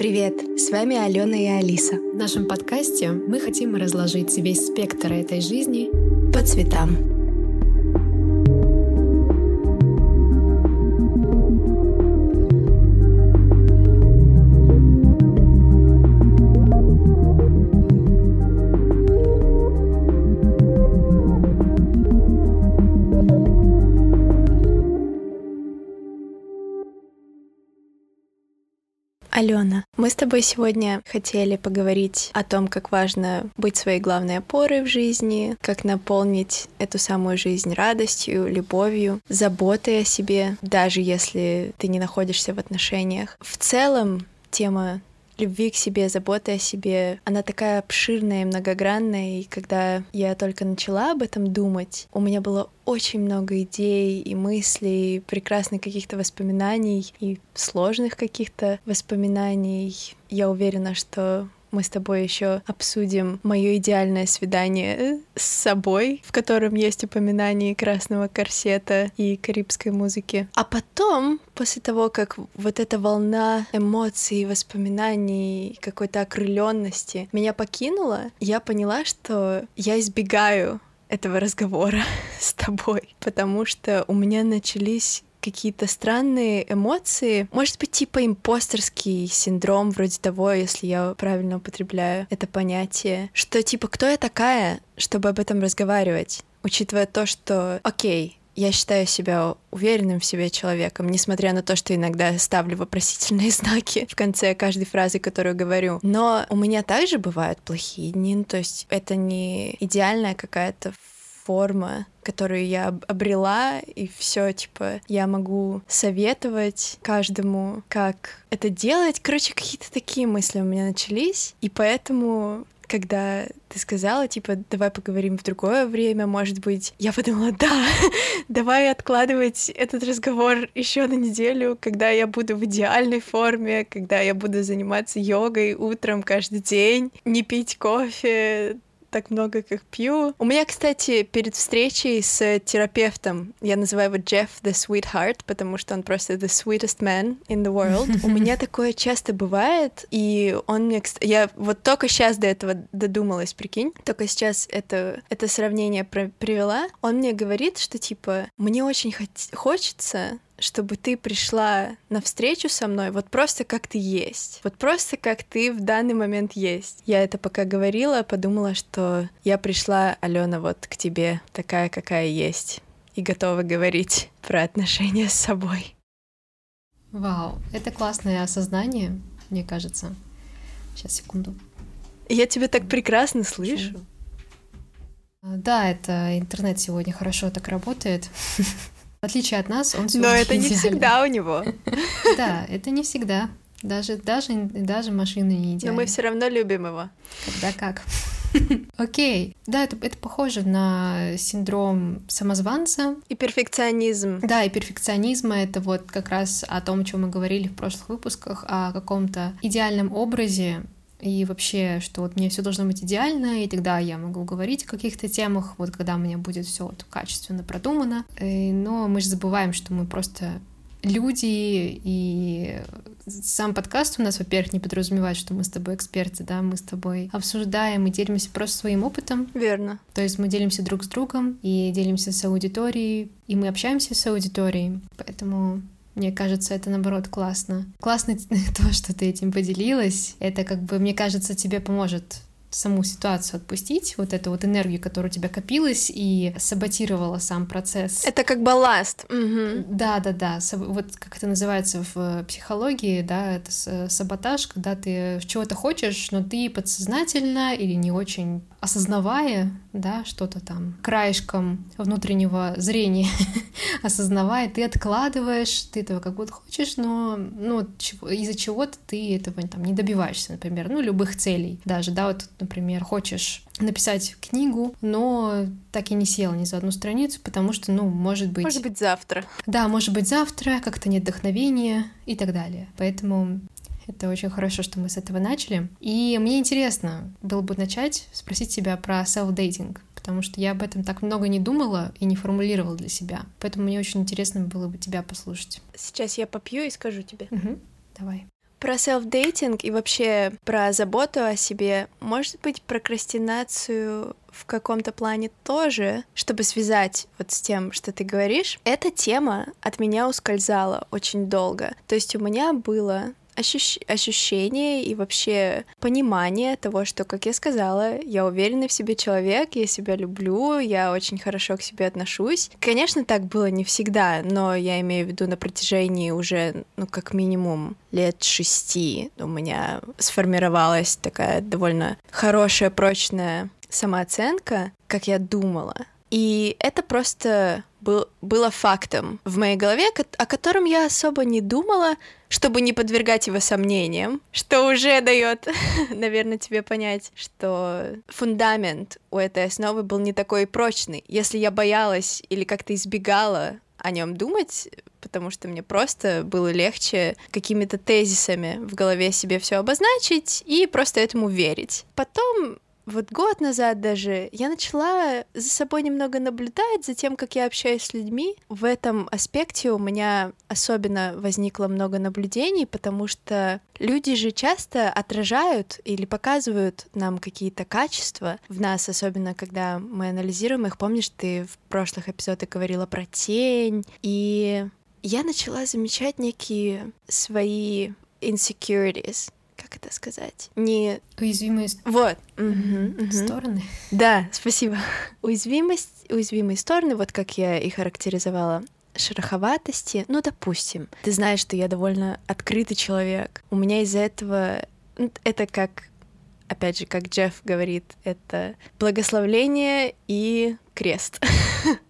Привет! С вами Алена и Алиса. В нашем подкасте мы хотим разложить весь спектр этой жизни по цветам. С тобой сегодня хотели поговорить о том, как важно быть своей главной опорой в жизни, как наполнить эту самую жизнь радостью, любовью, заботой о себе, даже если ты не находишься в отношениях. В целом, тема любви к себе, заботы о себе, она такая обширная и многогранная, и когда я только начала об этом думать, у меня было очень много идей и мыслей, прекрасных каких-то воспоминаний и сложных каких-то воспоминаний. Я уверена, что мы с тобой еще обсудим мое идеальное свидание с собой, в котором есть упоминание красного корсета и карибской музыки. А потом, после того, как вот эта волна эмоций, воспоминаний, какой-то окрыленности меня покинула, я поняла, что я избегаю этого разговора с тобой, потому что у меня начались какие-то странные эмоции. Может быть, типа импостерский синдром, вроде того, если я правильно употребляю это понятие, что типа кто я такая, чтобы об этом разговаривать, учитывая то, что, окей, я считаю себя уверенным в себе человеком, несмотря на то, что иногда ставлю вопросительные знаки в конце каждой фразы, которую говорю. Но у меня также бывают плохие дни, ну, то есть это не идеальная какая-то форма, которую я обрела, и все, типа, я могу советовать каждому, как это делать. Короче, какие-то такие мысли у меня начались, и поэтому когда ты сказала, типа, давай поговорим в другое время, может быть, я подумала, да, давай откладывать этот разговор еще на неделю, когда я буду в идеальной форме, когда я буду заниматься йогой утром каждый день, не пить кофе, так много, как пью. У меня, кстати, перед встречей с терапевтом, я называю его Jeff the Sweetheart, потому что он просто the sweetest man in the world. У меня такое часто бывает, и он мне... Я вот только сейчас до этого додумалась, прикинь, только сейчас это, это сравнение привела. Он мне говорит, что, типа, мне очень хочется чтобы ты пришла на встречу со мной вот просто как ты есть. Вот просто как ты в данный момент есть. Я это пока говорила, подумала, что я пришла, Алена, вот к тебе такая, какая есть. И готова говорить про отношения с собой. Вау, это классное осознание, мне кажется. Сейчас, секунду. Я тебя так прекрасно слышу. Да, это интернет сегодня хорошо так работает. В отличие от нас, он Но это не всегда у него. Да, это не всегда. Даже, даже, даже машины не идеальны. Но мы все равно любим его. Когда как. Окей. Да, это, это похоже на синдром самозванца. И перфекционизм. Да, и перфекционизм — это вот как раз о том, о чем мы говорили в прошлых выпусках, о каком-то идеальном образе, и вообще, что вот мне все должно быть идеально, и тогда я могу говорить о каких-то темах, вот когда у меня будет все вот качественно продумано. И, но мы же забываем, что мы просто люди, и сам подкаст у нас, во-первых, не подразумевает, что мы с тобой эксперты, да, мы с тобой обсуждаем и делимся просто своим опытом. Верно. То есть мы делимся друг с другом и делимся с аудиторией, и мы общаемся с аудиторией, поэтому мне кажется, это наоборот классно. Классно то, что ты этим поделилась. Это как бы, мне кажется, тебе поможет саму ситуацию отпустить, вот эту вот энергию, которая у тебя копилась и саботировала сам процесс. Это как балласт. Угу. Да, да, да. Вот как это называется в психологии, да, это саботаж, когда ты чего-то хочешь, но ты подсознательно или не очень осознавая, да, что-то там краешком внутреннего зрения, осознавая, ты откладываешь, ты этого как будто хочешь, но ну, из-за чего-то ты этого там не добиваешься, например, ну, любых целей даже, да, вот, например, хочешь написать книгу, но так и не села ни за одну страницу, потому что, ну, может быть... Может быть, завтра. Да, может быть, завтра, как-то нет вдохновения и так далее. Поэтому это очень хорошо, что мы с этого начали. И мне интересно было бы начать спросить тебя про self-dating, потому что я об этом так много не думала и не формулировала для себя. Поэтому мне очень интересно было бы тебя послушать. Сейчас я попью и скажу тебе. Угу. Давай. Про селф-дейтинг и вообще про заботу о себе, может быть, прокрастинацию в каком-то плане тоже, чтобы связать вот с тем, что ты говоришь, эта тема от меня ускользала очень долго. То есть у меня было ощущ... ощущение и вообще понимание того, что, как я сказала, я уверенный в себе человек, я себя люблю, я очень хорошо к себе отношусь. Конечно, так было не всегда, но я имею в виду на протяжении уже, ну, как минимум лет шести у меня сформировалась такая довольно хорошая, прочная самооценка, как я думала. И это просто был, было фактом в моей голове, о котором я особо не думала, чтобы не подвергать его сомнениям, что уже дает, наверное, тебе понять, что фундамент у этой основы был не такой прочный. Если я боялась или как-то избегала о нем думать, потому что мне просто было легче какими-то тезисами в голове себе все обозначить и просто этому верить. Потом вот год назад даже я начала за собой немного наблюдать, за тем, как я общаюсь с людьми. В этом аспекте у меня особенно возникло много наблюдений, потому что люди же часто отражают или показывают нам какие-то качества в нас, особенно когда мы анализируем их. Помнишь, ты в прошлых эпизодах говорила про тень, и я начала замечать некие свои insecurities, как это сказать? Не... Уязвимые... Вот. Угу, угу. Стороны. Да, спасибо. Уязвимость, уязвимые стороны, вот как я их характеризовала, шероховатости, ну, допустим. Ты знаешь, что я довольно открытый человек. У меня из-за этого... Ну, это как опять же, как Джефф говорит, это благословление и крест.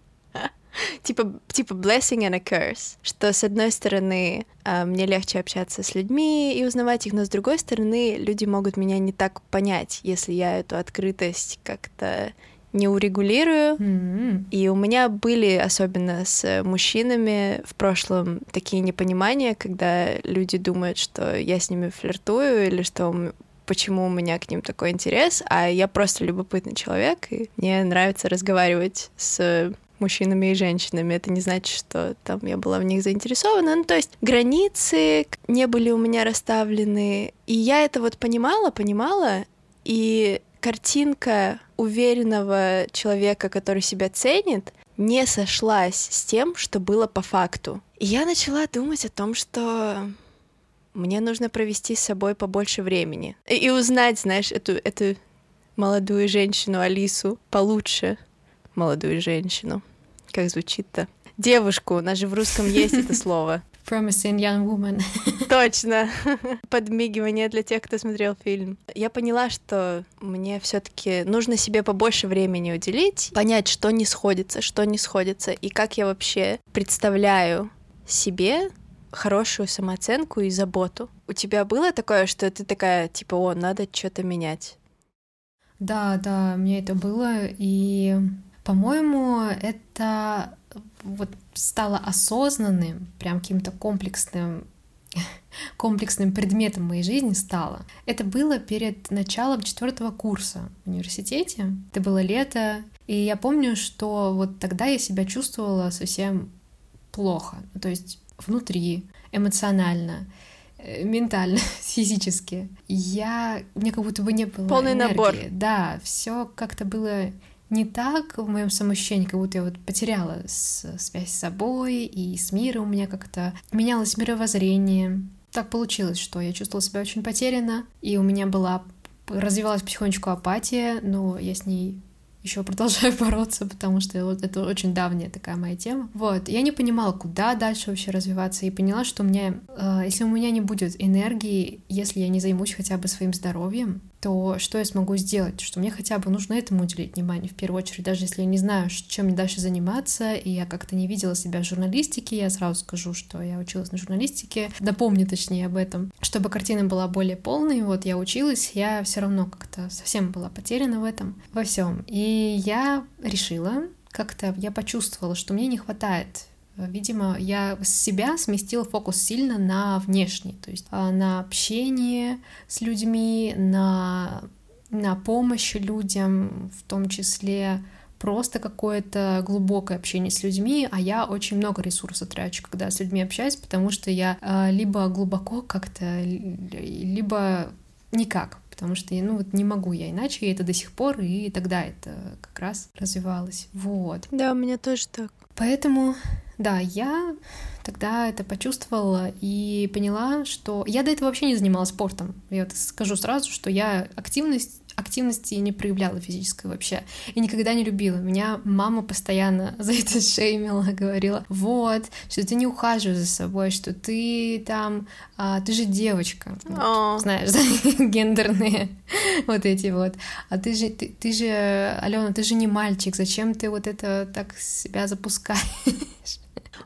типа, типа blessing and a curse, что с одной стороны а, мне легче общаться с людьми и узнавать их, но с другой стороны люди могут меня не так понять, если я эту открытость как-то не урегулирую. Mm-hmm. И у меня были, особенно с мужчинами в прошлом, такие непонимания, когда люди думают, что я с ними флиртую или что почему у меня к ним такой интерес, а я просто любопытный человек, и мне нравится разговаривать с мужчинами и женщинами. Это не значит, что там я была в них заинтересована. Ну, то есть границы не были у меня расставлены. И я это вот понимала, понимала, и картинка уверенного человека, который себя ценит, не сошлась с тем, что было по факту. И я начала думать о том, что мне нужно провести с собой побольше времени и, и узнать, знаешь, эту, эту молодую женщину Алису получше, молодую женщину. Как звучит-то? Девушку, у нас же в русском есть это слово. Promising young woman. Точно. Подмигивание для тех, кто смотрел фильм. Я поняла, что мне все-таки нужно себе побольше времени уделить, понять, что не сходится, что не сходится, и как я вообще представляю себе хорошую самооценку и заботу. У тебя было такое, что ты такая, типа, о, надо что-то менять? Да, да, мне это было, и по-моему, это вот стало осознанным, прям каким-то комплексным комплексным предметом моей жизни стало. Это было перед началом четвертого курса в университете. Это было лето, и я помню, что вот тогда я себя чувствовала совсем плохо. То есть внутри, эмоционально, э, ментально, физически. Я... Меня как будто бы не было Полный энергии. набор. Да, все как-то было не так в моем самоощущении, как будто я вот потеряла связь с собой и с миром, у меня как-то менялось мировоззрение. Так получилось, что я чувствовала себя очень потеряна, и у меня была развивалась потихонечку апатия, но я с ней еще продолжаю бороться, потому что вот это очень давняя такая моя тема. Вот, я не понимала, куда дальше вообще развиваться, и поняла, что у меня, э, если у меня не будет энергии, если я не займусь хотя бы своим здоровьем, то что я смогу сделать? Что мне хотя бы нужно этому уделить внимание в первую очередь, даже если я не знаю, чем мне дальше заниматься, и я как-то не видела себя в журналистике, я сразу скажу, что я училась на журналистике, напомню точнее об этом, чтобы картина была более полной, вот я училась, я все равно как-то совсем была потеряна в этом, во всем. И я решила, как-то я почувствовала, что мне не хватает Видимо, я с себя сместила фокус сильно на внешний, то есть а, на общение с людьми, на, на помощь людям, в том числе просто какое-то глубокое общение с людьми, а я очень много ресурсов трачу, когда с людьми общаюсь, потому что я э, либо глубоко как-то, либо никак потому что, ну, вот не могу я иначе, и это до сих пор, и тогда это как раз развивалось. Вот. Да, у меня тоже так. Поэтому, да, я тогда это почувствовала и поняла, что я до этого вообще не занималась спортом. Я вот скажу сразу, что я активность активности не проявляла физической вообще. И никогда не любила. Меня мама постоянно за это шеймила, говорила, вот, что ты не ухаживаешь за собой, что ты там, а, ты же девочка. Вот, знаешь, да, гендерные вот эти вот. А ты же, ты, ты же, Алена, ты же не мальчик, зачем ты вот это так себя запускаешь?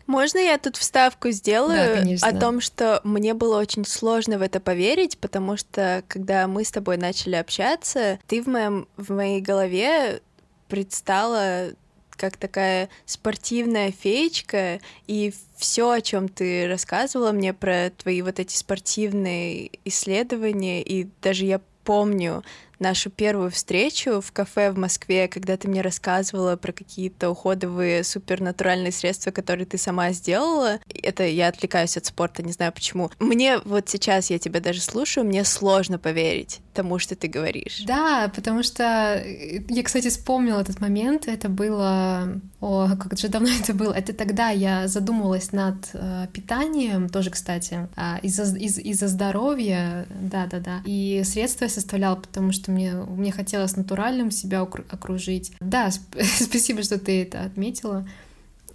Можно я тут вставку сделаю да, о том, что мне было очень сложно в это поверить, потому что когда мы с тобой начали общаться, ты в моем в моей голове предстала как такая спортивная феечка, и все, о чем ты рассказывала мне про твои вот эти спортивные исследования, и даже я помню нашу первую встречу в кафе в Москве, когда ты мне рассказывала про какие-то уходовые супернатуральные средства, которые ты сама сделала. Это я отвлекаюсь от спорта, не знаю почему. Мне вот сейчас я тебя даже слушаю, мне сложно поверить тому, что ты говоришь. Да, потому что э, я, кстати, вспомнила этот момент. Это было... О, как же давно это было. Это тогда я задумывалась над э, питанием, тоже, кстати, э, из-за из, из здоровья, да-да-да. И средства я составляла, потому что мне, мне хотелось натуральным себя окружить. Да, сп- спасибо, что ты это отметила.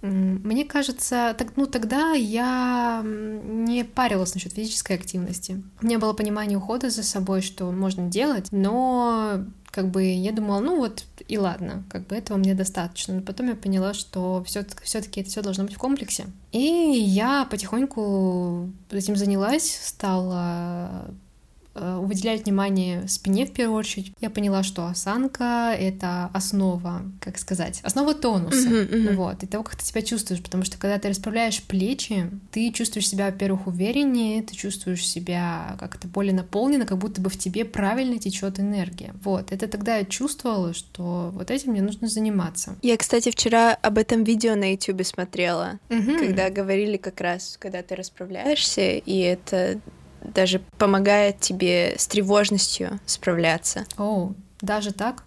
Мне кажется, так, ну тогда я не парилась насчет физической активности. У меня было понимание ухода за собой, что можно делать, но как бы я думала, ну вот и ладно, как бы этого мне достаточно. Но потом я поняла, что все-таки это все должно быть в комплексе. И я потихоньку этим занялась, стала Э, выделять внимание спине в первую очередь. Я поняла, что осанка — это основа, как сказать, основа тонуса. Uh-huh, uh-huh. Вот, и того, как ты себя чувствуешь, потому что когда ты расправляешь плечи, ты чувствуешь себя, во-первых, увереннее, ты чувствуешь себя как-то более наполненно, как будто бы в тебе правильно течет энергия. Вот, это тогда я чувствовала, что вот этим мне нужно заниматься. Я, кстати, вчера об этом видео на YouTube смотрела, uh-huh. когда говорили как раз, когда ты расправляешься, и это даже помогает тебе с тревожностью справляться. О, даже так?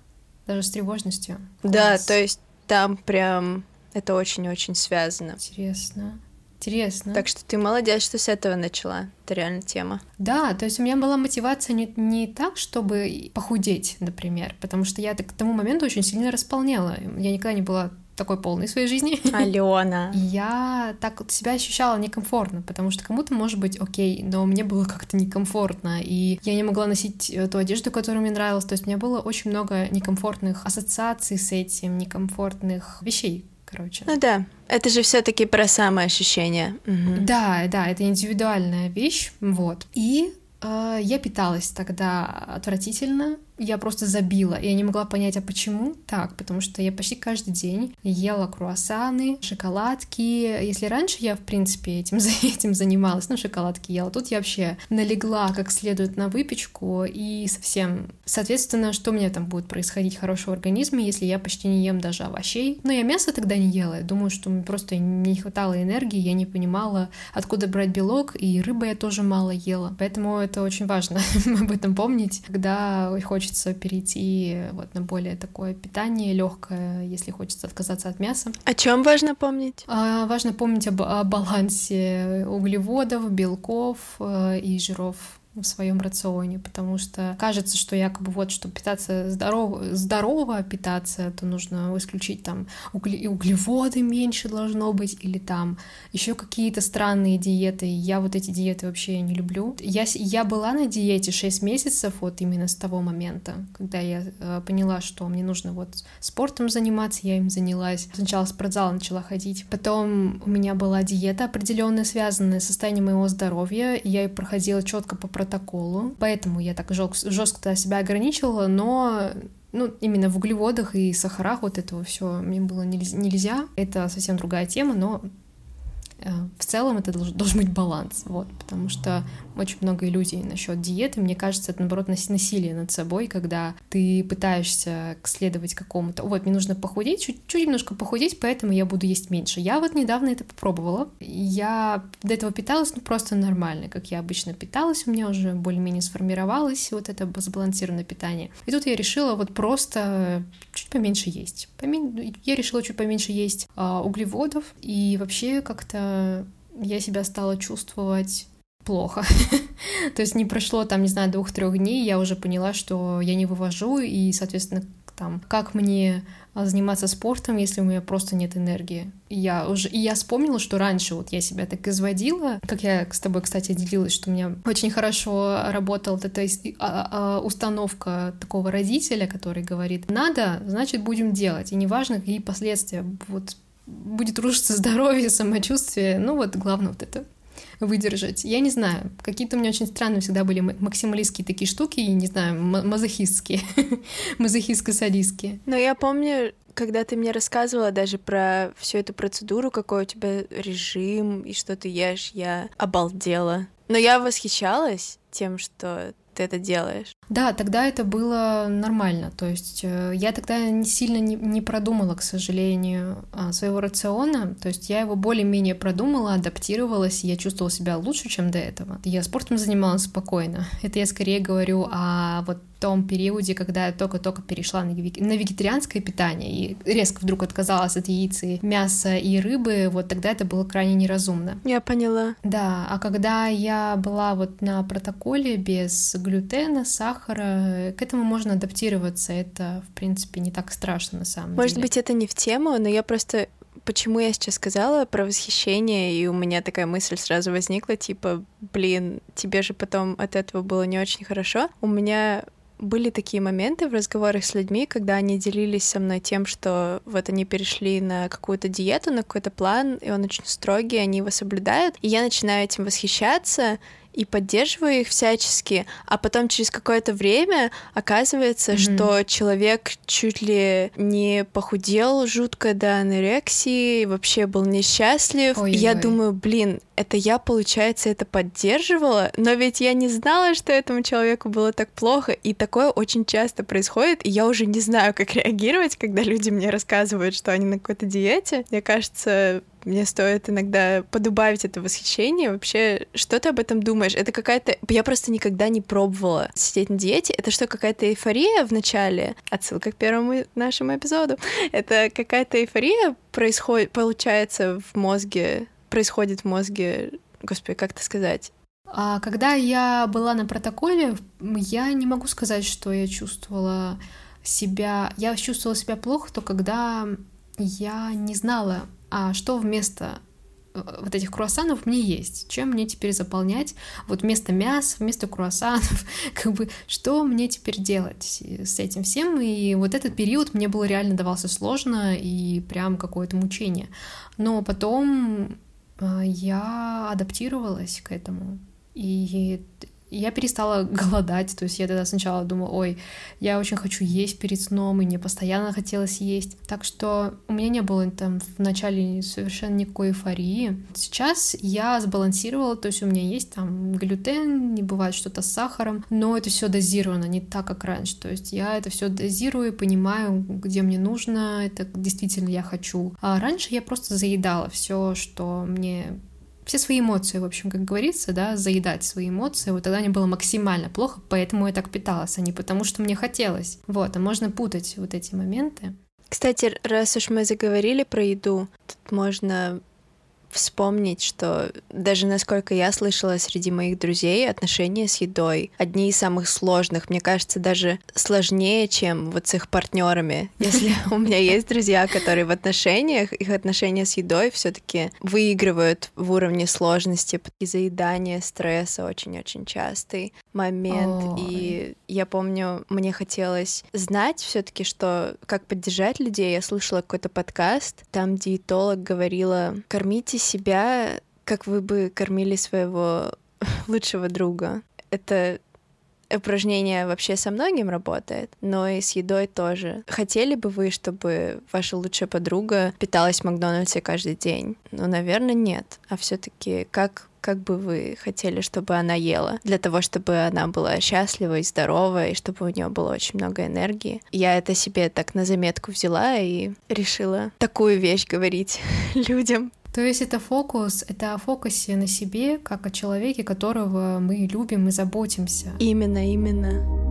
Даже с тревожностью? Класс. Да, то есть там прям это очень-очень связано. Интересно. Интересно. Так что ты молодец, что с этого начала. Это реально тема. Да, то есть у меня была мотивация не, не так, чтобы похудеть, например, потому что я к тому моменту очень сильно располняла. Я никогда не была такой полной своей жизни. Алена. Я так вот себя ощущала некомфортно, потому что кому-то может быть окей, но мне было как-то некомфортно, и я не могла носить э, ту одежду, которая мне нравилась. То есть у меня было очень много некомфортных ассоциаций с этим, некомфортных вещей, короче. Ну да, это же все-таки про самоощущение. Угу. Да, да, это индивидуальная вещь, вот. И э, я питалась тогда отвратительно, я просто забила. Я не могла понять, а почему так, потому что я почти каждый день ела круассаны, шоколадки. Если раньше я, в принципе, этим, этим занималась, ну, шоколадки ела, тут я вообще налегла как следует на выпечку и совсем... Соответственно, что у меня там будет происходить хорошего организме, если я почти не ем даже овощей? Но я мясо тогда не ела. Я думаю, что мне просто не хватало энергии, я не понимала, откуда брать белок, и рыбы я тоже мало ела. Поэтому это очень важно об этом помнить, когда хочешь хочется перейти вот на более такое питание легкое, если хочется отказаться от мяса. О чем важно помнить? А, важно помнить об, о балансе углеводов, белков э, и жиров в своем рационе, потому что кажется, что якобы вот, чтобы питаться здорово, здорово питаться, то нужно исключить там угле, углеводы меньше должно быть, или там еще какие-то странные диеты. Я вот эти диеты вообще не люблю. Я, я была на диете 6 месяцев вот именно с того момента, когда я э, поняла, что мне нужно вот спортом заниматься, я им занялась. Сначала в спортзал начала ходить, потом у меня была диета определенная, связанная с состоянием моего здоровья, я ее проходила четко по протоколу, поэтому я так жестко себя ограничивала, но ну, именно в углеводах и сахарах вот этого все мне было нельзя. Это совсем другая тема, но в целом это должен, должен быть баланс, вот, потому что очень много иллюзий насчет диеты. Мне кажется, это, наоборот, насилие над собой, когда ты пытаешься следовать какому-то... Вот, мне нужно похудеть, чуть, чуть немножко похудеть, поэтому я буду есть меньше. Я вот недавно это попробовала. Я до этого питалась ну, просто нормально, как я обычно питалась. У меня уже более-менее сформировалось вот это сбалансированное питание. И тут я решила вот просто чуть поменьше есть. Помен... Я решила чуть поменьше есть а, углеводов и вообще как-то я себя стала чувствовать плохо. То есть не прошло там, не знаю, двух-трех дней, я уже поняла, что я не вывожу, и, соответственно, там, как мне заниматься спортом, если у меня просто нет энергии. Я уже, и я вспомнила, что раньше вот я себя так изводила, как я с тобой, кстати, делилась, что у меня очень хорошо работала эта а, а, установка такого родителя, который говорит, надо, значит, будем делать, и неважно, какие последствия. Вот будет рушиться здоровье, самочувствие. Ну вот главное вот это выдержать. Я не знаю, какие-то у меня очень странные всегда были максималистские такие штуки, и не знаю, мазохистские, мазохистско-садистские. Но я помню, когда ты мне рассказывала даже про всю эту процедуру, какой у тебя режим и что ты ешь, я обалдела. Но я восхищалась тем, что ты это делаешь. Да, тогда это было нормально. То есть э, я тогда не сильно не, не продумала, к сожалению, а, своего рациона. То есть я его более-менее продумала, адаптировалась, и я чувствовала себя лучше, чем до этого. Я спортом занималась спокойно. Это я скорее говорю о вот том периоде, когда я только-только перешла на, на вегетарианское питание и резко вдруг отказалась от яиц и мяса и рыбы, вот тогда это было крайне неразумно. Я поняла. Да, а когда я была вот на протоколе без глютена, сахара, к этому можно адаптироваться, это, в принципе, не так страшно на самом Может деле. быть, это не в тему, но я просто почему я сейчас сказала про восхищение, и у меня такая мысль сразу возникла, типа, блин, тебе же потом от этого было не очень хорошо. У меня были такие моменты в разговорах с людьми, когда они делились со мной тем, что вот они перешли на какую-то диету, на какой-то план, и он очень строгий, они его соблюдают, и я начинаю этим восхищаться, и поддерживаю их всячески, а потом через какое-то время оказывается, mm-hmm. что человек чуть ли не похудел жутко до анорексии, вообще был несчастлив. Ой-ой. И я думаю, блин, это я, получается, это поддерживала, но ведь я не знала, что этому человеку было так плохо, и такое очень часто происходит, и я уже не знаю, как реагировать, когда люди мне рассказывают, что они на какой-то диете. Мне кажется, мне стоит иногда подубавить это восхищение. Вообще, что ты об этом думаешь? Это какая-то... Я просто никогда не пробовала сидеть на диете. Это что, какая-то эйфория в начале? Отсылка к первому нашему эпизоду. Это какая-то эйфория происходит, получается в мозге, происходит в мозге... Господи, как это сказать? А когда я была на протоколе, я не могу сказать, что я чувствовала себя... Я чувствовала себя плохо, то когда я не знала, а что вместо э, вот этих круассанов мне есть, чем мне теперь заполнять, вот вместо мяса, вместо круассанов, как бы, что мне теперь делать с этим всем, и вот этот период мне было реально давался сложно и прям какое-то мучение, но потом э, я адаптировалась к этому, и я перестала голодать, то есть я тогда сначала думала, ой, я очень хочу есть перед сном, и мне постоянно хотелось есть. Так что у меня не было там в начале совершенно никакой эйфории. Сейчас я сбалансировала, то есть у меня есть там глютен, не бывает что-то с сахаром, но это все дозировано, не так, как раньше. То есть я это все дозирую, понимаю, где мне нужно, это действительно я хочу. А раньше я просто заедала все, что мне все свои эмоции, в общем, как говорится, да, заедать свои эмоции, вот тогда мне было максимально плохо, поэтому я так питалась, а не потому, что мне хотелось. Вот, а можно путать вот эти моменты. Кстати, раз уж мы заговорили про еду, тут можно вспомнить, что даже насколько я слышала среди моих друзей, отношения с едой одни из самых сложных. Мне кажется, даже сложнее, чем вот с их партнерами. Если у меня есть друзья, которые в отношениях, их отношения с едой все-таки выигрывают в уровне сложности и заедания, стресса очень-очень частый момент. И я помню, мне хотелось знать все-таки, что как поддержать людей. Я слушала какой-то подкаст, там диетолог говорила, кормите себя, как вы бы кормили своего лучшего друга. Это упражнение вообще со многим работает, но и с едой тоже. Хотели бы вы, чтобы ваша лучшая подруга питалась в Макдональдсе каждый день? Ну, наверное, нет. А все таки как как бы вы хотели, чтобы она ела, для того, чтобы она была счастлива и здорова, и чтобы у нее было очень много энергии. Я это себе так на заметку взяла и решила такую вещь говорить людям. То есть это фокус, это о фокусе на себе, как о человеке, которого мы любим и заботимся. Именно, именно.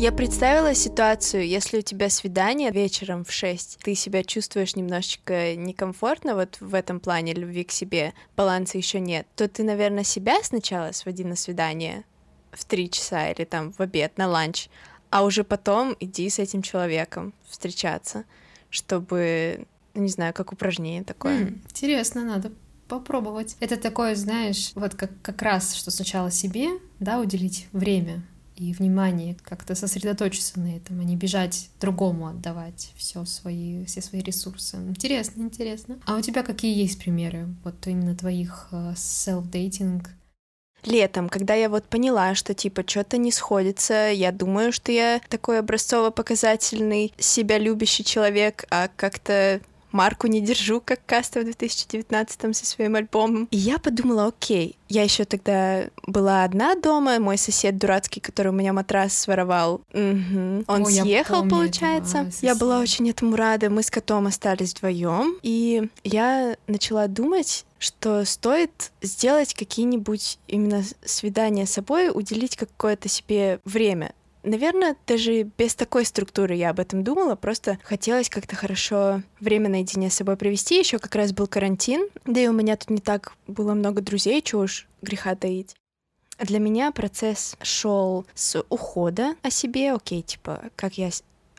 Я представила ситуацию, если у тебя свидание вечером в 6, ты себя чувствуешь немножечко некомфортно вот в этом плане любви к себе, баланса еще нет, то ты, наверное, себя сначала своди на свидание в 3 часа или там в обед, на ланч, а уже потом иди с этим человеком встречаться, чтобы, ну, не знаю, как упражнение такое. Mm, интересно, надо попробовать. Это такое, знаешь, вот как, как раз, что сначала себе, да, уделить время и внимание, как-то сосредоточиться на этом, а не бежать другому отдавать все свои, все свои ресурсы. Интересно, интересно. А у тебя какие есть примеры вот именно твоих э, self-dating летом, когда я вот поняла, что типа что-то не сходится, я думаю, что я такой образцово-показательный, себя любящий человек, а как-то марку не держу, как Каста в 2019 со своим альбомом. И я подумала, окей, я еще тогда была одна дома, мой сосед дурацкий, который у меня матрас своровал, угу. он О, съехал, помню, получается. Этого, я была очень этому рада, мы с котом остались вдвоем, и я начала думать, что стоит сделать какие-нибудь именно свидания с собой, уделить какое-то себе время. Наверное, даже без такой структуры я об этом думала, просто хотелось как-то хорошо время наедине с собой провести. Еще как раз был карантин, да и у меня тут не так было много друзей, чего уж греха таить. Для меня процесс шел с ухода о себе, окей, типа, как я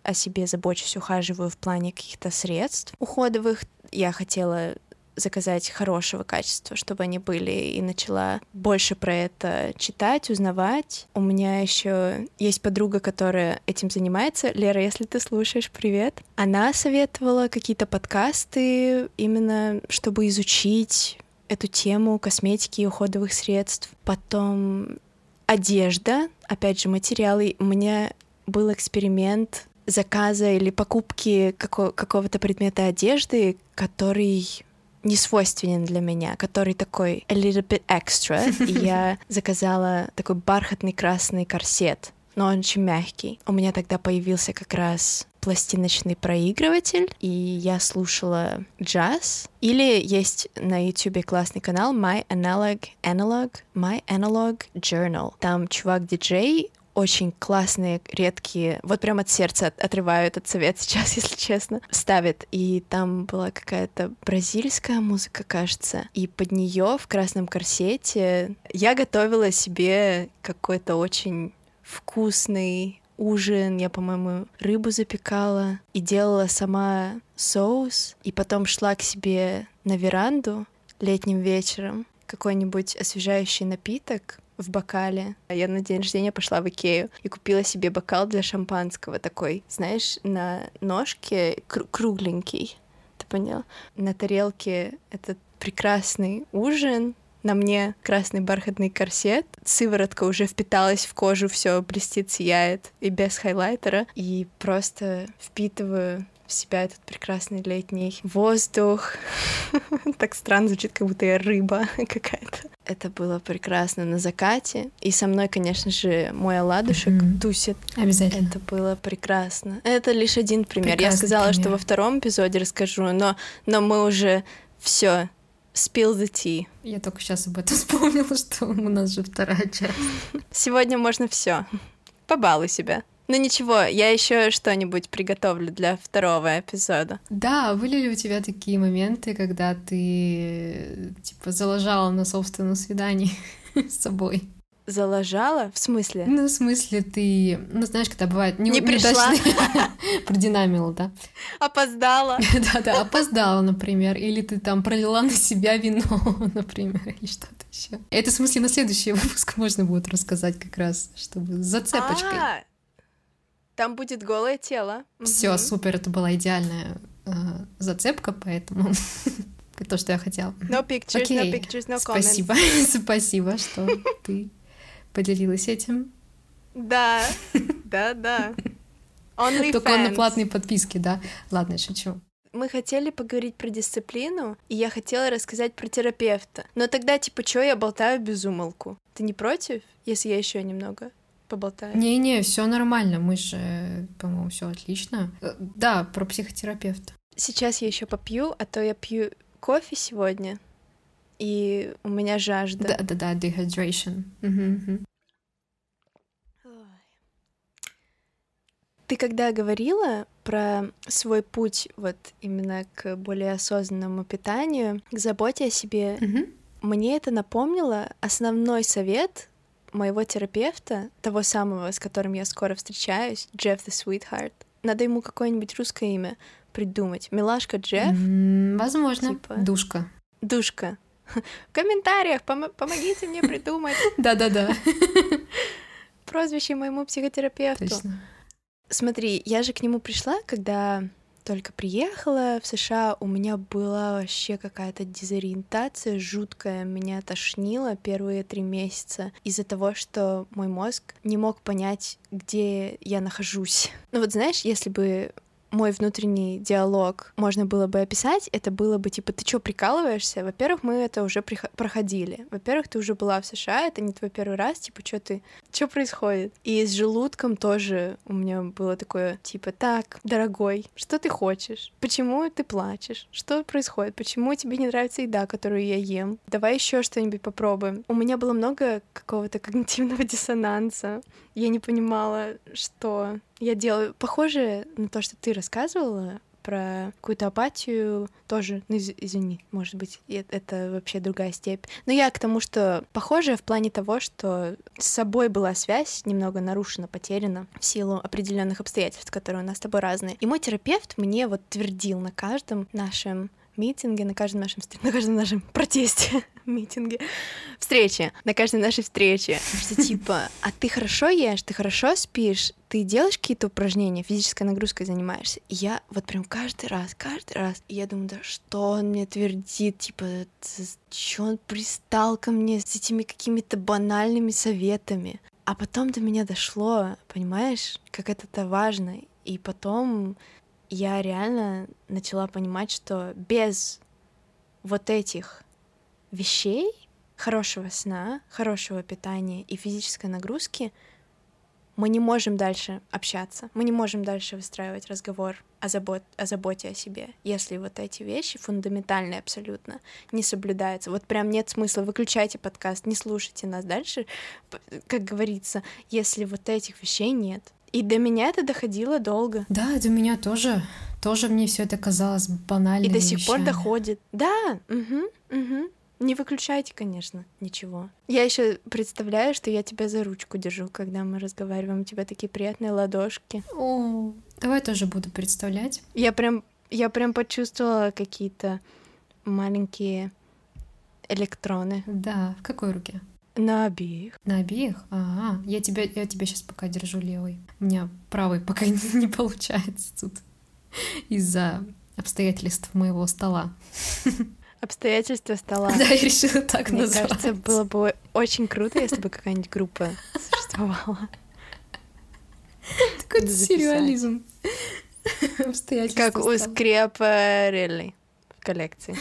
о себе забочусь, ухаживаю в плане каких-то средств уходовых. Я хотела заказать хорошего качества, чтобы они были, и начала больше про это читать, узнавать. У меня еще есть подруга, которая этим занимается. Лера, если ты слушаешь, привет. Она советовала какие-то подкасты именно, чтобы изучить эту тему косметики и уходовых средств. Потом одежда, опять же, материалы. У меня был эксперимент заказа или покупки какого- какого-то предмета одежды, который не свойственен для меня, который такой a little bit extra. И я заказала такой бархатный красный корсет, но он очень мягкий. У меня тогда появился как раз пластиночный проигрыватель, и я слушала джаз. Или есть на YouTube классный канал My Analog Analog My Analog Journal. Там чувак-диджей очень классные, редкие, вот прям от сердца отрываю этот совет сейчас, если честно, ставит. И там была какая-то бразильская музыка, кажется, и под нее в красном корсете я готовила себе какой-то очень вкусный ужин, я, по-моему, рыбу запекала и делала сама соус, и потом шла к себе на веранду летним вечером, какой-нибудь освежающий напиток, в бокале. Я на день рождения пошла в Икею и купила себе бокал для шампанского такой, знаешь, на ножке кру- кругленький. Ты понял? На тарелке этот прекрасный ужин, на мне красный бархатный корсет, сыворотка уже впиталась в кожу, все блестит, сияет, и без хайлайтера, и просто впитываю в себя этот прекрасный летний воздух. Так странно звучит, как будто я рыба какая-то. Это было прекрасно на закате. И со мной, конечно же, мой оладушек mm-hmm. тусит. Обязательно. Это было прекрасно. Это лишь один пример. Прекрасный я сказала, пример. что во втором эпизоде расскажу, но, но мы уже все Spill the tea. Я только сейчас об этом вспомнила, что у нас же вторая часть. Сегодня можно все. Побалуй себя. Ну ничего, я еще что-нибудь приготовлю для второго эпизода. Да, были ли у тебя такие моменты, когда ты типа залажала на собственном свидании с собой? Залажала? В смысле? Ну, в смысле, ты, ну, знаешь, когда бывает не, не пришла. Продинамила, да? Опоздала. Да-да, опоздала, например. Или ты там пролила на себя вино, например, или что-то еще. Это, в смысле, на следующий выпуск можно будет рассказать как раз, чтобы с зацепочкой. Там будет голое тело. Все, угу. супер, это была идеальная э, зацепка, поэтому то, что я хотела. No pictures, Окей. no pictures, no comments. Спасибо, спасибо, что ты поделилась этим. Да, да, да. Only Только на платной подписке, да? Ладно, шучу. Мы хотели поговорить про дисциплину, и я хотела рассказать про терапевта. Но тогда, типа, чё я болтаю без умолку? Ты не против, если я еще немного поболтаю? Не-не, все нормально, мы же, по-моему, все отлично. Э, Да, про психотерапевта. Сейчас я еще попью, а то я пью кофе сегодня, и у меня жажда. Да-да-да, dehydration. Ты когда говорила про свой путь вот именно к более осознанному питанию, к заботе о себе, Мгм. мне это напомнило основной совет моего терапевта, того самого, с которым я скоро встречаюсь, Джефф the Sweetheart. Надо ему какое-нибудь русское имя придумать. Милашка Джефф, Возможно. Типа. Душка. душка. В комментариях помо- помогите мне придумать Да-да-да. прозвище моему психотерапевту. Точно. Смотри, я же к нему пришла, когда только приехала в США, у меня была вообще какая-то дезориентация жуткая, меня тошнило первые три месяца из-за того, что мой мозг не мог понять, где я нахожусь. Ну вот знаешь, если бы мой внутренний диалог можно было бы описать, это было бы типа, ты чё, прикалываешься? Во-первых, мы это уже проходили. Во-первых, ты уже была в США, это не твой первый раз, типа, что ты, что происходит? И с желудком тоже у меня было такое, типа, так, дорогой, что ты хочешь? Почему ты плачешь? Что происходит? Почему тебе не нравится еда, которую я ем? Давай еще что-нибудь попробуем. У меня было много какого-то когнитивного диссонанса. Я не понимала, что я делаю. Похоже на то, что ты рассказывала про какую-то апатию тоже, ну, из- извини, может быть, это вообще другая степь. Но я к тому, что похоже в плане того, что с собой была связь немного нарушена, потеряна в силу определенных обстоятельств, которые у нас с тобой разные. И мой терапевт мне вот твердил на каждом нашем митинге, на каждом нашем, на каждом нашем протесте, митинге, встрече, на каждой нашей встрече, что типа, а ты хорошо ешь, ты хорошо спишь, ты делаешь какие-то упражнения, физической нагрузкой занимаешься. И я вот прям каждый раз, каждый раз, и я думаю, да что он мне твердит, типа, что он пристал ко мне с этими какими-то банальными советами. А потом до меня дошло, понимаешь, как это важно. И потом я реально начала понимать, что без вот этих вещей, хорошего сна, хорошего питания и физической нагрузки, мы не можем дальше общаться, мы не можем дальше выстраивать разговор о, забот, о заботе о себе, если вот эти вещи фундаментальные абсолютно не соблюдаются. Вот прям нет смысла, выключайте подкаст, не слушайте нас дальше, как говорится, если вот этих вещей нет. И до меня это доходило долго. Да, до меня тоже. Тоже мне все это казалось банальными И до сих пор вещами. доходит. Да, угу, угу. Не выключайте, конечно, ничего. Я еще представляю, что я тебя за ручку держу, когда мы разговариваем. У тебя такие приятные ладошки. О, давай тоже буду представлять. Я прям, я прям почувствовала какие-то маленькие электроны Да, в какой руке? На обеих. На обеих? Ага, я тебя, я тебя сейчас пока держу левой. У меня правый пока не, не получается тут из-за обстоятельств моего стола. Обстоятельства стола. Да, я решила так Мне назвать. кажется, было бы очень круто, если бы какая-нибудь группа существовала. Такой сюрреализм. Обстоятельства Как у стола. Скриапарелли в коллекции.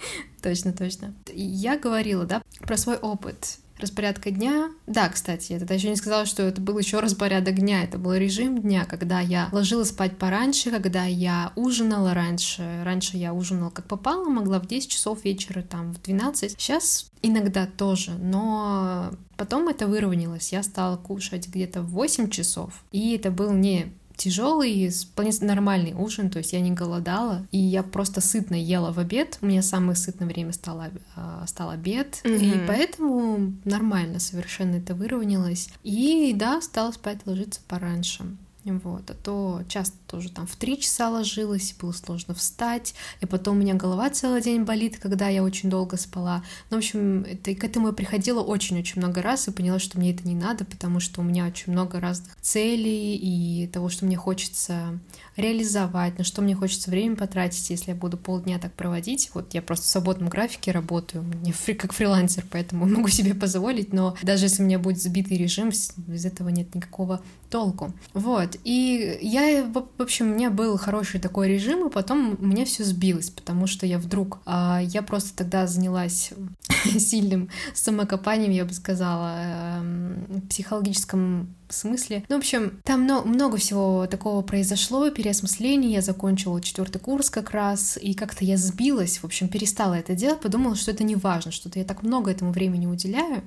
Точно, точно. Я говорила, да, про свой опыт распорядка дня. Да, кстати, я тогда еще не сказала, что это был еще распорядок дня, это был режим дня, когда я ложилась спать пораньше, когда я ужинала раньше. Раньше я ужинала как попало, могла в 10 часов вечера, там, в 12. Сейчас иногда тоже, но потом это выровнялось. Я стала кушать где-то в 8 часов, и это был не тяжелый, вполне нормальный ужин, то есть я не голодала, и я просто сытно ела в обед. У меня самое сытное время стало, а, стал обед, и Мгм. поэтому нормально совершенно это выровнялось. И да, стала спать ложиться пораньше. Вот, а то часто тоже там в три часа ложилась, было сложно встать, и потом у меня голова целый день болит, когда я очень долго спала. Ну, в общем, это, к этому я приходила очень-очень много раз и поняла, что мне это не надо, потому что у меня очень много разных целей и того, что мне хочется реализовать, на что мне хочется время потратить, если я буду полдня так проводить. Вот я просто в свободном графике работаю, мне фри, как фрилансер, поэтому могу себе позволить, но даже если у меня будет сбитый режим, из этого нет никакого толку. Вот, и я, в общем, у меня был хороший такой режим, и потом меня все сбилось, потому что я вдруг, а, я просто тогда занялась сильным самокопанием, я бы сказала, эм, психологическом смысле. Ну, в общем, там много всего такого произошло, переосмысление, я закончила четвертый курс как раз, и как-то я сбилась, в общем, перестала это делать, подумала, что это не важно, что-то я так много этому времени уделяю,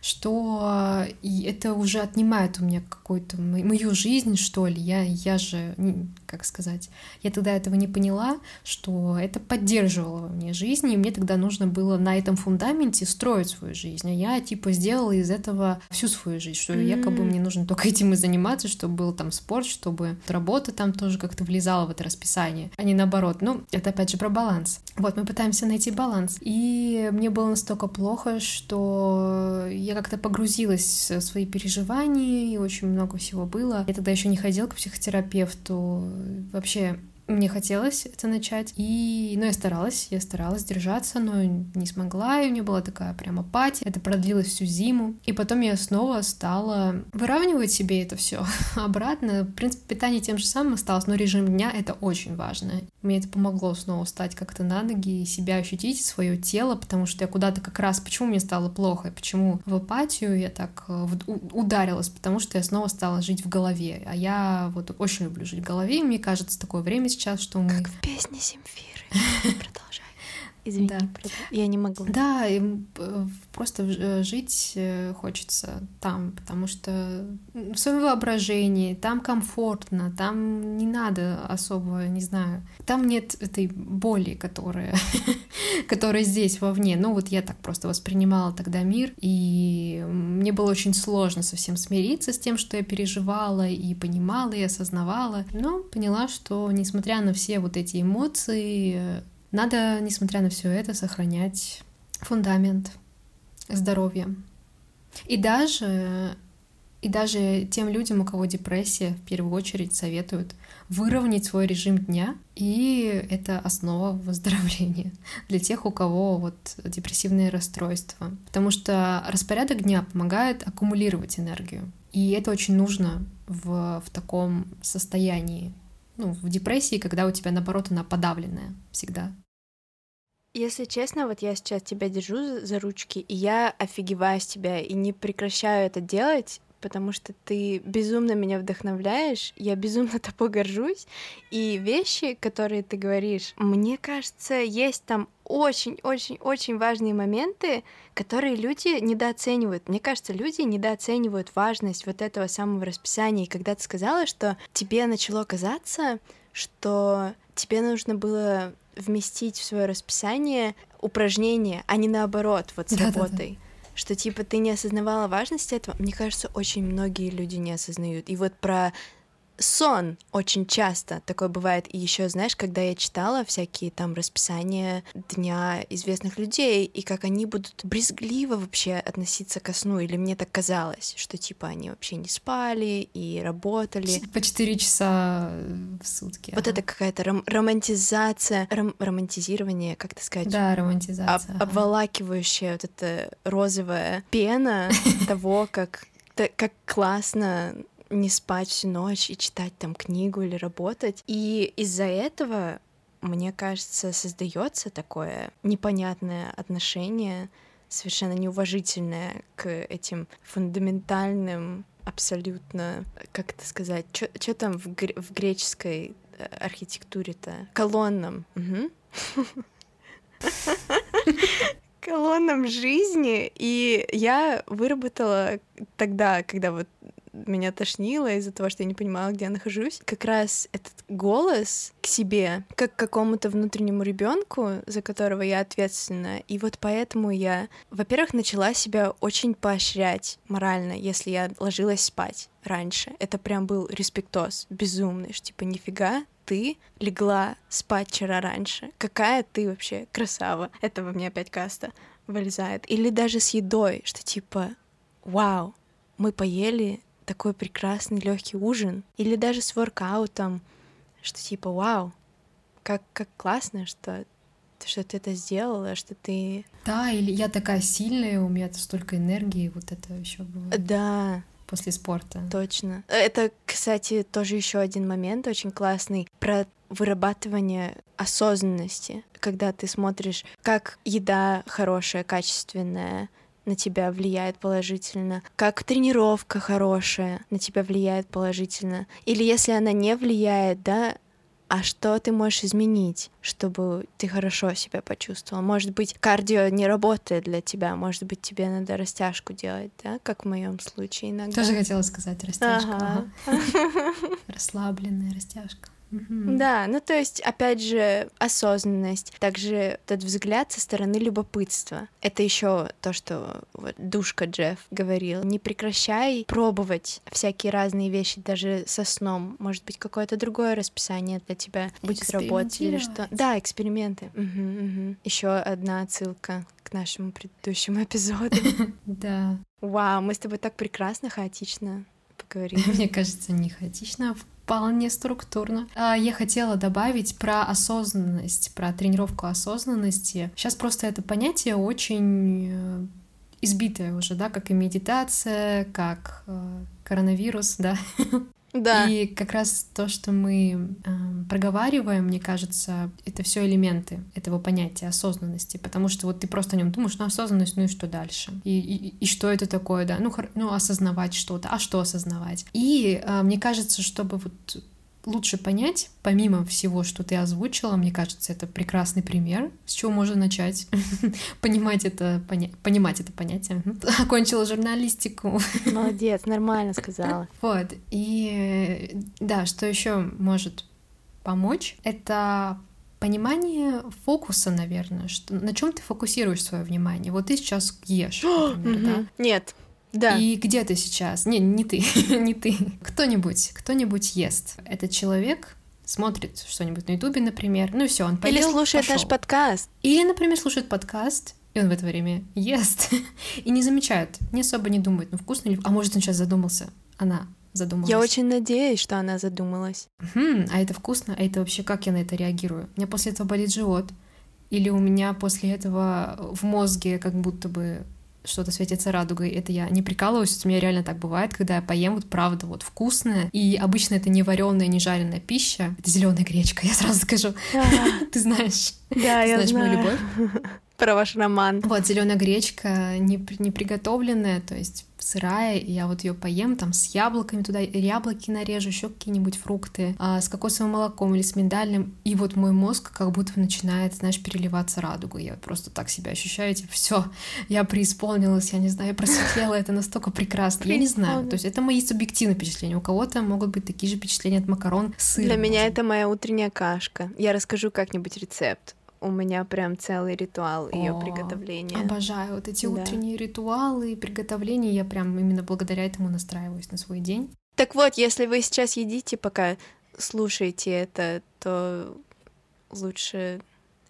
что это уже отнимает у меня какую-то мою жизнь, что ли. Я, я же, как сказать, я тогда этого не поняла, что это поддерживало мне жизнь, и мне тогда нужно было на этом фундаменте строить свою жизнь. А я, типа, сделала из этого всю свою жизнь, что mm-hmm. якобы мне нужно только этим и заниматься, чтобы был там спорт, чтобы работа там тоже как-то влезала в это расписание, а не наоборот. Ну, это опять же про баланс. Вот, мы пытаемся найти баланс. И мне было настолько плохо, что я как-то погрузилась в свои переживания, и очень много всего было. Я тогда еще не ходила к психотерапевту. Вообще мне хотелось это начать, и, ну, я старалась, я старалась держаться, но не смогла, и у меня была такая прям апатия, это продлилось всю зиму, и потом я снова стала выравнивать себе это все обратно, в принципе, питание тем же самым осталось, но режим дня — это очень важно, мне это помогло снова встать как-то на ноги и себя ощутить, свое тело, потому что я куда-то как раз, почему мне стало плохо, почему в апатию я так э, ударилась, потому что я снова стала жить в голове, а я вот очень люблю жить в голове, и мне кажется, такое время сейчас, что мы... Как в песне Земфиры. Продолжай. Извини, да. я не могу. Да, и просто э, жить э, хочется там, потому что в своем воображении, там комфортно, там не надо особо, не знаю, там нет этой боли, которая, которая здесь вовне. Ну вот я так просто воспринимала тогда мир, и мне было очень сложно совсем смириться с тем, что я переживала и понимала, и осознавала, но поняла, что несмотря на все вот эти эмоции, надо, несмотря на все это, сохранять фундамент здоровья. И даже, и даже тем людям, у кого депрессия, в первую очередь советуют выровнять свой режим дня, и это основа выздоровления для тех, у кого вот депрессивные расстройства. Потому что распорядок дня помогает аккумулировать энергию. И это очень нужно в, в таком состоянии ну, в депрессии, когда у тебя, наоборот, она подавленная всегда. Если честно, вот я сейчас тебя держу за ручки, и я офигеваю с тебя, и не прекращаю это делать, потому что ты безумно меня вдохновляешь, я безумно тобой горжусь, и вещи, которые ты говоришь, мне кажется, есть там очень-очень-очень важные моменты, которые люди недооценивают. Мне кажется, люди недооценивают важность вот этого самого расписания. И когда ты сказала, что тебе начало казаться, что тебе нужно было вместить в свое расписание упражнения, а не наоборот, вот с да, работой. Да, да что типа ты не осознавала важность этого, мне кажется, очень многие люди не осознают. И вот про сон очень часто такое бывает. И еще, знаешь, когда я читала всякие там расписания дня известных людей, и как они будут брезгливо вообще относиться ко сну, или мне так казалось, что типа они вообще не спали и работали. По 4 часа в сутки. Вот ага. это какая-то ром- романтизация, ром- романтизирование, как то сказать? Да, романтизация. Об-. Обволакивающая вот эта розовая пена того, как как классно не спать всю ночь и читать там книгу или работать. И из-за этого, мне кажется, создается такое непонятное отношение, совершенно неуважительное к этим фундаментальным абсолютно, как это сказать, что там в, гре- в греческой э, архитектуре-то? Колоннам. колоннам жизни, и я выработала тогда, когда вот меня тошнило из-за того, что я не понимала, где я нахожусь. Как раз этот голос к себе, как к какому-то внутреннему ребенку, за которого я ответственна. И вот поэтому я, во-первых, начала себя очень поощрять морально, если я ложилась спать раньше. Это прям был респектоз безумный, что типа нифига, ты легла спать вчера раньше. Какая ты вообще красава. Это во мне опять каста вылезает. Или даже с едой, что типа, вау, мы поели такой прекрасный легкий ужин. Или даже с воркаутом, что типа, вау, как, как классно, что что ты это сделала, что ты... Да, или я такая сильная, у меня столько энергии, вот это еще было. Да, после спорта. Точно. Это, кстати, тоже еще один момент очень классный про вырабатывание осознанности, когда ты смотришь, как еда хорошая, качественная, на тебя влияет положительно, как тренировка хорошая на тебя влияет положительно. Или если она не влияет, да, а что ты можешь изменить, чтобы ты хорошо себя почувствовал? Может быть, кардио не работает для тебя, может быть, тебе надо растяжку делать, да, как в моем случае иногда. Тоже хотела сказать растяжку. Ага. Ага. Расслабленная растяжка. Да, ну то есть, опять же, осознанность, также этот взгляд со стороны любопытства. Это еще то, что вот душка Джефф говорил. Не прекращай пробовать всякие разные вещи, даже со сном. Может быть, какое-то другое расписание для тебя будет работать или что. Да, эксперименты. Угу, угу. Еще одна отсылка к нашему предыдущему эпизоду. Да. Вау, мы с тобой так прекрасно, хаотично поговорили. Мне кажется, не хаотично, а вполне структурно. А, я хотела добавить про осознанность, про тренировку осознанности. Сейчас просто это понятие очень э, избитое уже, да, как и медитация, как э, коронавирус, да. Да. И как раз то, что мы э, проговариваем, мне кажется, это все элементы этого понятия осознанности, потому что вот ты просто о нем думаешь, ну осознанность, ну и что дальше? И, и, и что это такое, да? Ну, ну осознавать что-то, а что осознавать? И э, мне кажется, чтобы вот лучше понять, помимо всего, что ты озвучила, мне кажется, это прекрасный пример, с чего можно начать понимать это, поня... понимать это понятие. Окончила журналистику. Молодец, нормально сказала. Вот, и да, что еще может помочь, это понимание фокуса, наверное, что на чем ты фокусируешь свое внимание. Вот ты сейчас ешь, например, да? Нет, да. И где ты сейчас? Не, не ты, не ты. Кто-нибудь, кто-нибудь ест. Этот человек смотрит что-нибудь на Ютубе, например. Ну все, он поел, Или слушает пошел. наш подкаст. Или, например, слушает подкаст, и он в это время ест. и не замечает, не особо не думает, ну вкусно ли... А может, он сейчас задумался? Она задумалась. Я очень надеюсь, что она задумалась. Хм, а это вкусно? А это вообще как я на это реагирую? У меня после этого болит живот. Или у меня после этого в мозге как будто бы что-то светится радугой. Это я не прикалываюсь, у меня реально так бывает, когда я поем вот правда вот вкусное. И обычно это не вареная, не жареная пища. Это зеленая гречка, я сразу скажу. Ты знаешь. Да, я знаешь мою любовь. Про ваш роман. Вот зеленая гречка не, не приготовленная, то есть сырая, и я вот ее поем там с яблоками туда, яблоки нарежу, еще какие-нибудь фрукты, а, с кокосовым молоком или с миндальным, и вот мой мозг как будто начинает, знаешь, переливаться радугой. Я просто так себя ощущаю, типа, все, я преисполнилась, я не знаю, я просветлела, это настолько прекрасно. Я не знаю, то есть это мои субъективные впечатления. У кого-то могут быть такие же впечатления от макарон с сыром. Для меня это моя утренняя кашка. Я расскажу как-нибудь рецепт у меня прям целый ритуал ее приготовления. Обожаю вот эти да. утренние ритуалы и приготовления. Я прям именно благодаря этому настраиваюсь на свой день. Так вот, если вы сейчас едите, пока слушаете это, то лучше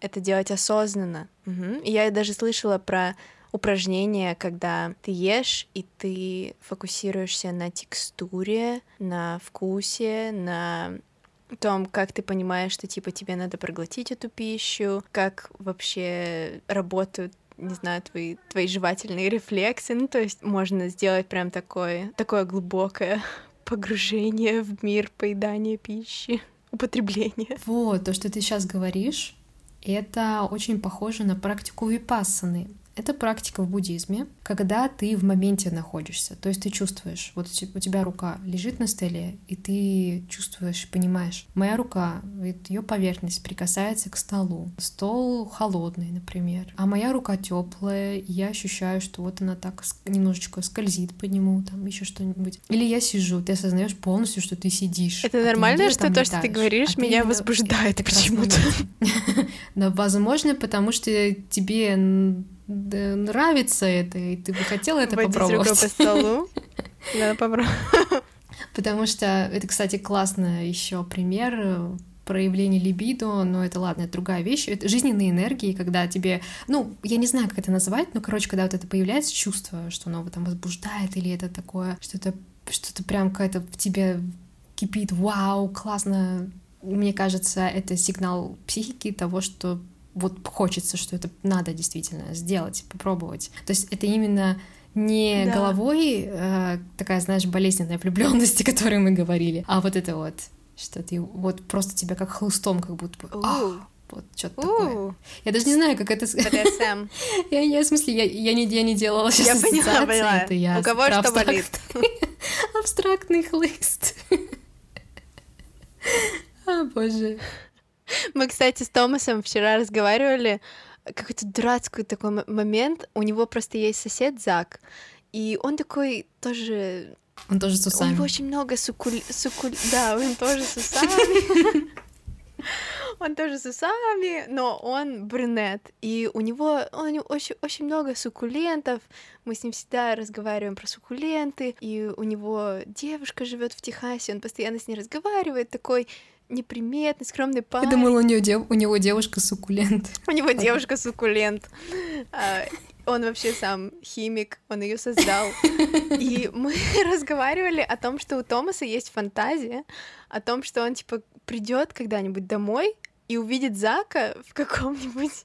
это делать осознанно. Угу. Я даже слышала про упражнения, когда ты ешь, и ты фокусируешься на текстуре, на вкусе, на том, как ты понимаешь, что типа тебе надо проглотить эту пищу, как вообще работают не знаю, твои, твои жевательные рефлексы. Ну, то есть можно сделать прям такое, такое глубокое погружение в мир поедания пищи, употребления. Вот, то, что ты сейчас говоришь, это очень похоже на практику випассаны. Это практика в буддизме, когда ты в моменте находишься. То есть ты чувствуешь, вот у тебя рука лежит на столе, и ты чувствуешь, понимаешь, моя рука, ее поверхность прикасается к столу. Стол холодный, например, а моя рука теплая, и я ощущаю, что вот она так немножечко скользит по нему, там еще что-нибудь. Или я сижу, ты осознаешь полностью, что ты сидишь. Это а нормально, что то, что ты говоришь, а меня возбуждает почему-то. Но возможно, потому что тебе нравится это, и ты бы хотела это Водить попробовать. рукой по столу. Надо попробовать. Потому что это, кстати, классно еще пример э, проявления либидо, но это ладно, это другая вещь. Это жизненные энергии, когда тебе, ну, я не знаю, как это называть, но, короче, когда вот это появляется чувство, что оно там возбуждает, или это такое, что-то, что-то прям какое-то в тебе кипит, вау, классно. Мне кажется, это сигнал психики того, что вот хочется, что это надо действительно сделать, попробовать. То есть это именно не да. головой э, такая, знаешь, болезненная влюбленность, о которой мы говорили, а вот это вот, что ты вот просто тебя как хлыстом как будто бы... А, вот что-то такое. Я даже не знаю, как это... БДСМ. я, я, в смысле, я, я, не, я не делала сейчас Я поняла, поняла. Это я У кого что болит? Абстрактный хлыст. О, боже. Мы, кстати, с Томасом вчера разговаривали, какой-то дурацкий такой момент. У него просто есть сосед Зак, и он такой тоже... Он тоже с усами. У него очень много сукуль... сукуль... Да, он тоже с усами. Он тоже с усами, но он брюнет. И у него, него очень, очень много суккулентов. Мы с ним всегда разговариваем про суккуленты. И у него девушка живет в Техасе, он постоянно с ней разговаривает, такой неприметный, скромный парень. Я думала, у него, дев... у него девушка суккулент. У него девушка суккулент. А, он вообще сам химик, он ее создал. И мы разговаривали о том, что у Томаса есть фантазия, о том, что он типа придет когда-нибудь домой и увидит Зака в каком-нибудь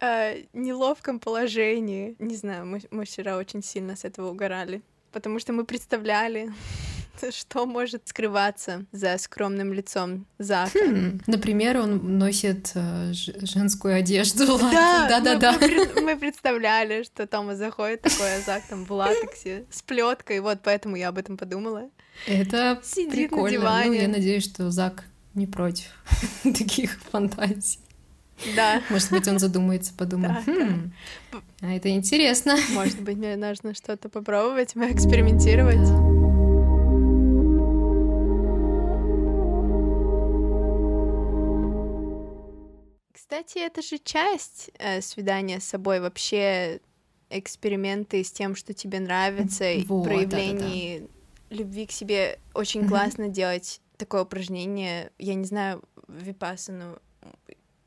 э, неловком положении. Не знаю, мы, мы вчера очень сильно с этого угорали, потому что мы представляли, что может скрываться за скромным лицом Зака. Хм, например, он носит э, женскую одежду. Да, да, да, да. Мы, мы представляли, что Тома заходит такой, а Зак там в латексе с плеткой, вот поэтому я об этом подумала. Это Сидит прикольно. На диване. Ну, я надеюсь, что Зак не против таких фантазий. Да. Может быть, он задумается, подумает. Да, хм, да. А это интересно. Может быть, мне нужно что-то попробовать, экспериментировать. Да. Кстати, это же часть э, свидания с собой, вообще эксперименты с тем, что тебе нравится, вот, проявление да, да, да. любви к себе. Очень mm-hmm. классно делать такое упражнение. Я не знаю, випасану,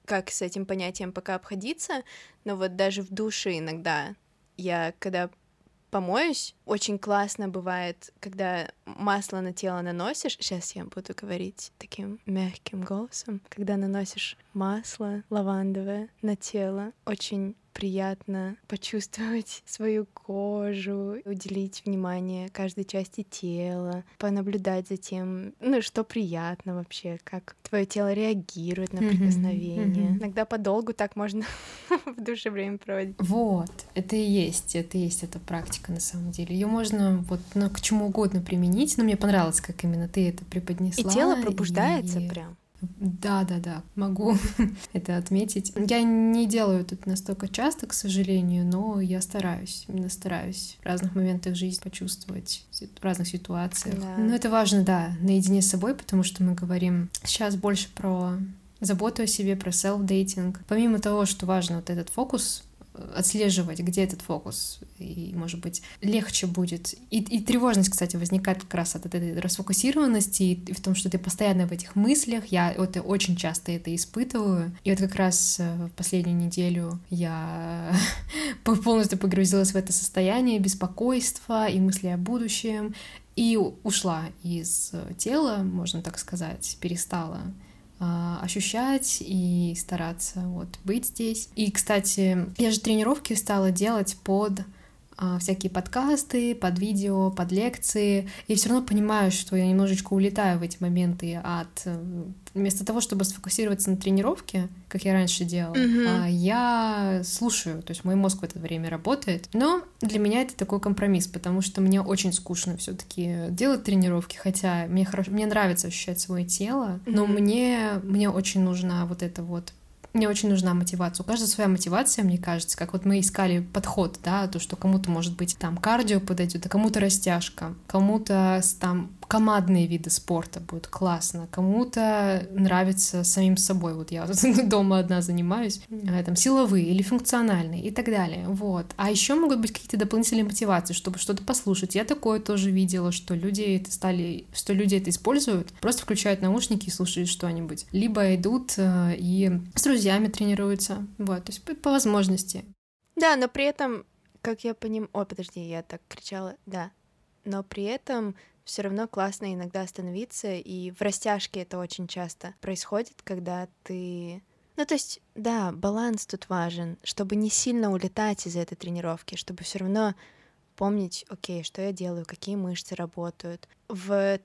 как с этим понятием пока обходиться, но вот даже в душе иногда я, когда помоюсь, очень классно бывает, когда масло на тело наносишь. Сейчас я буду говорить таким мягким голосом. Когда наносишь масло лавандовое на тело, очень приятно почувствовать свою кожу, уделить внимание каждой части тела, понаблюдать за тем, ну, что приятно вообще, как твое тело реагирует на прикосновение. Mm-hmm. Иногда подолгу так можно в душе время проводить. Вот, это и есть, это и есть эта практика на самом деле. Ее можно вот ну, к чему угодно применить, но мне понравилось, как именно ты это преподнесла. И тело пробуждается и... прям. Да, да, да, могу это отметить. Я не делаю это настолько часто, к сожалению, но я стараюсь, именно стараюсь в разных моментах жизни почувствовать, в разных ситуациях. Да. Но это важно, да, наедине с собой, потому что мы говорим сейчас больше про заботу о себе, про селф-дейтинг. Помимо того, что важно вот этот фокус отслеживать, где этот фокус, и, может быть, легче будет. И, и тревожность, кстати, возникает как раз от этой расфокусированности, и в том, что ты постоянно в этих мыслях, я вот очень часто это испытываю, и вот как раз э, в последнюю неделю я полностью погрузилась в это состояние беспокойства и мысли о будущем, и ушла из тела, можно так сказать, перестала ощущать и стараться вот быть здесь. И, кстати, я же тренировки стала делать под а, всякие подкасты, под видео, под лекции, и все равно понимаю, что я немножечко улетаю в эти моменты от э, вместо того, чтобы сфокусироваться на тренировке, как я раньше делала, mm-hmm. я слушаю, то есть мой мозг в это время работает. Но для меня это такой компромисс, потому что мне очень скучно все-таки делать тренировки, хотя мне хорошо, мне нравится ощущать свое тело, но mm-hmm. мне мне очень нужна вот эта вот мне очень нужна мотивация. У каждого своя мотивация, мне кажется, как вот мы искали подход, да, то, что кому-то, может быть, там кардио подойдет, а кому-то растяжка, кому-то там командные виды спорта будут классно, кому-то нравится самим собой. Вот я дома одна занимаюсь, э, там силовые или функциональные и так далее. Вот. А еще могут быть какие-то дополнительные мотивации, чтобы что-то послушать. Я такое тоже видела, что люди это стали, что люди это используют, просто включают наушники и слушают что-нибудь. Либо идут э, и с друзьями тренируются. Вот, то есть по, возможности. Да, но при этом, как я понимаю... Ой, подожди, я так кричала. Да. Но при этом все равно классно иногда остановиться, и в растяжке это очень часто происходит, когда ты... Ну, то есть, да, баланс тут важен, чтобы не сильно улетать из этой тренировки, чтобы все равно помнить, окей, что я делаю, какие мышцы работают. В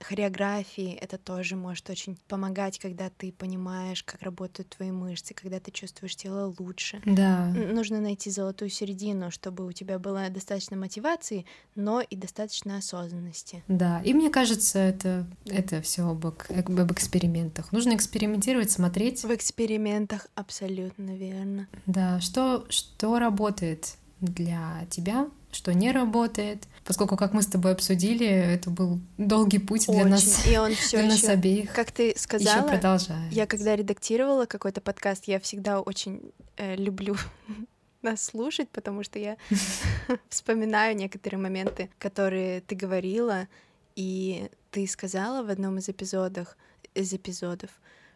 хореографии это тоже может очень помогать, когда ты понимаешь, как работают твои мышцы, когда ты чувствуешь тело лучше. Да. Нужно найти золотую середину, чтобы у тебя было достаточно мотивации, но и достаточно осознанности. Да, и мне кажется, это, это все об, об экспериментах. Нужно экспериментировать, смотреть. В экспериментах абсолютно верно. Да, что, что работает для тебя, что не работает, поскольку, как мы с тобой обсудили, это был долгий путь для Очень. нас, и он все для нас обеих. Как ты сказала, еще продолжает. я когда редактировала какой-то подкаст, я всегда очень э, люблю нас слушать, потому что я вспоминаю некоторые моменты, которые ты говорила, и ты сказала в одном из эпизодов, из эпизодов,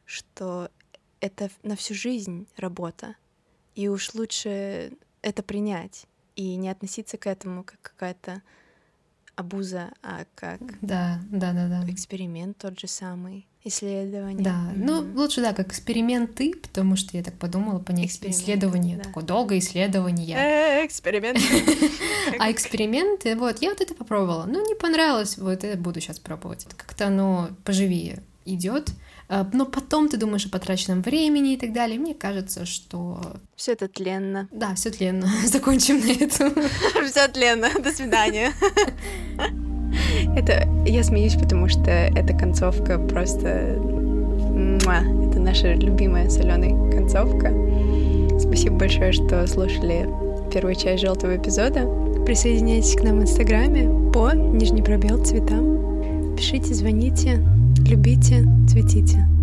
что это на всю жизнь работа, и уж лучше это принять и не относиться к этому как какая-то абуза, а как да, да, да, да. эксперимент тот же самый, исследование. Да, mm-hmm. ну лучше да, как эксперименты, потому что я так подумала по ней исследование, да. такое долгое исследование. Э, эксперимент. А эксперименты, вот, я вот это попробовала, ну не понравилось, вот это буду сейчас пробовать. Как-то оно поживее идет. Э, но потом ты думаешь о потраченном времени и так далее. Мне кажется, что... Все это тленно. Да, все тленно. Закончим на этом. Все тленно. До свидания. Это я смеюсь, потому что эта концовка просто... Это наша любимая соленая концовка. Спасибо большое, что слушали первую часть желтого эпизода. Присоединяйтесь к нам в Инстаграме по нижний пробел цветам. Пишите, звоните, Любите, цветите.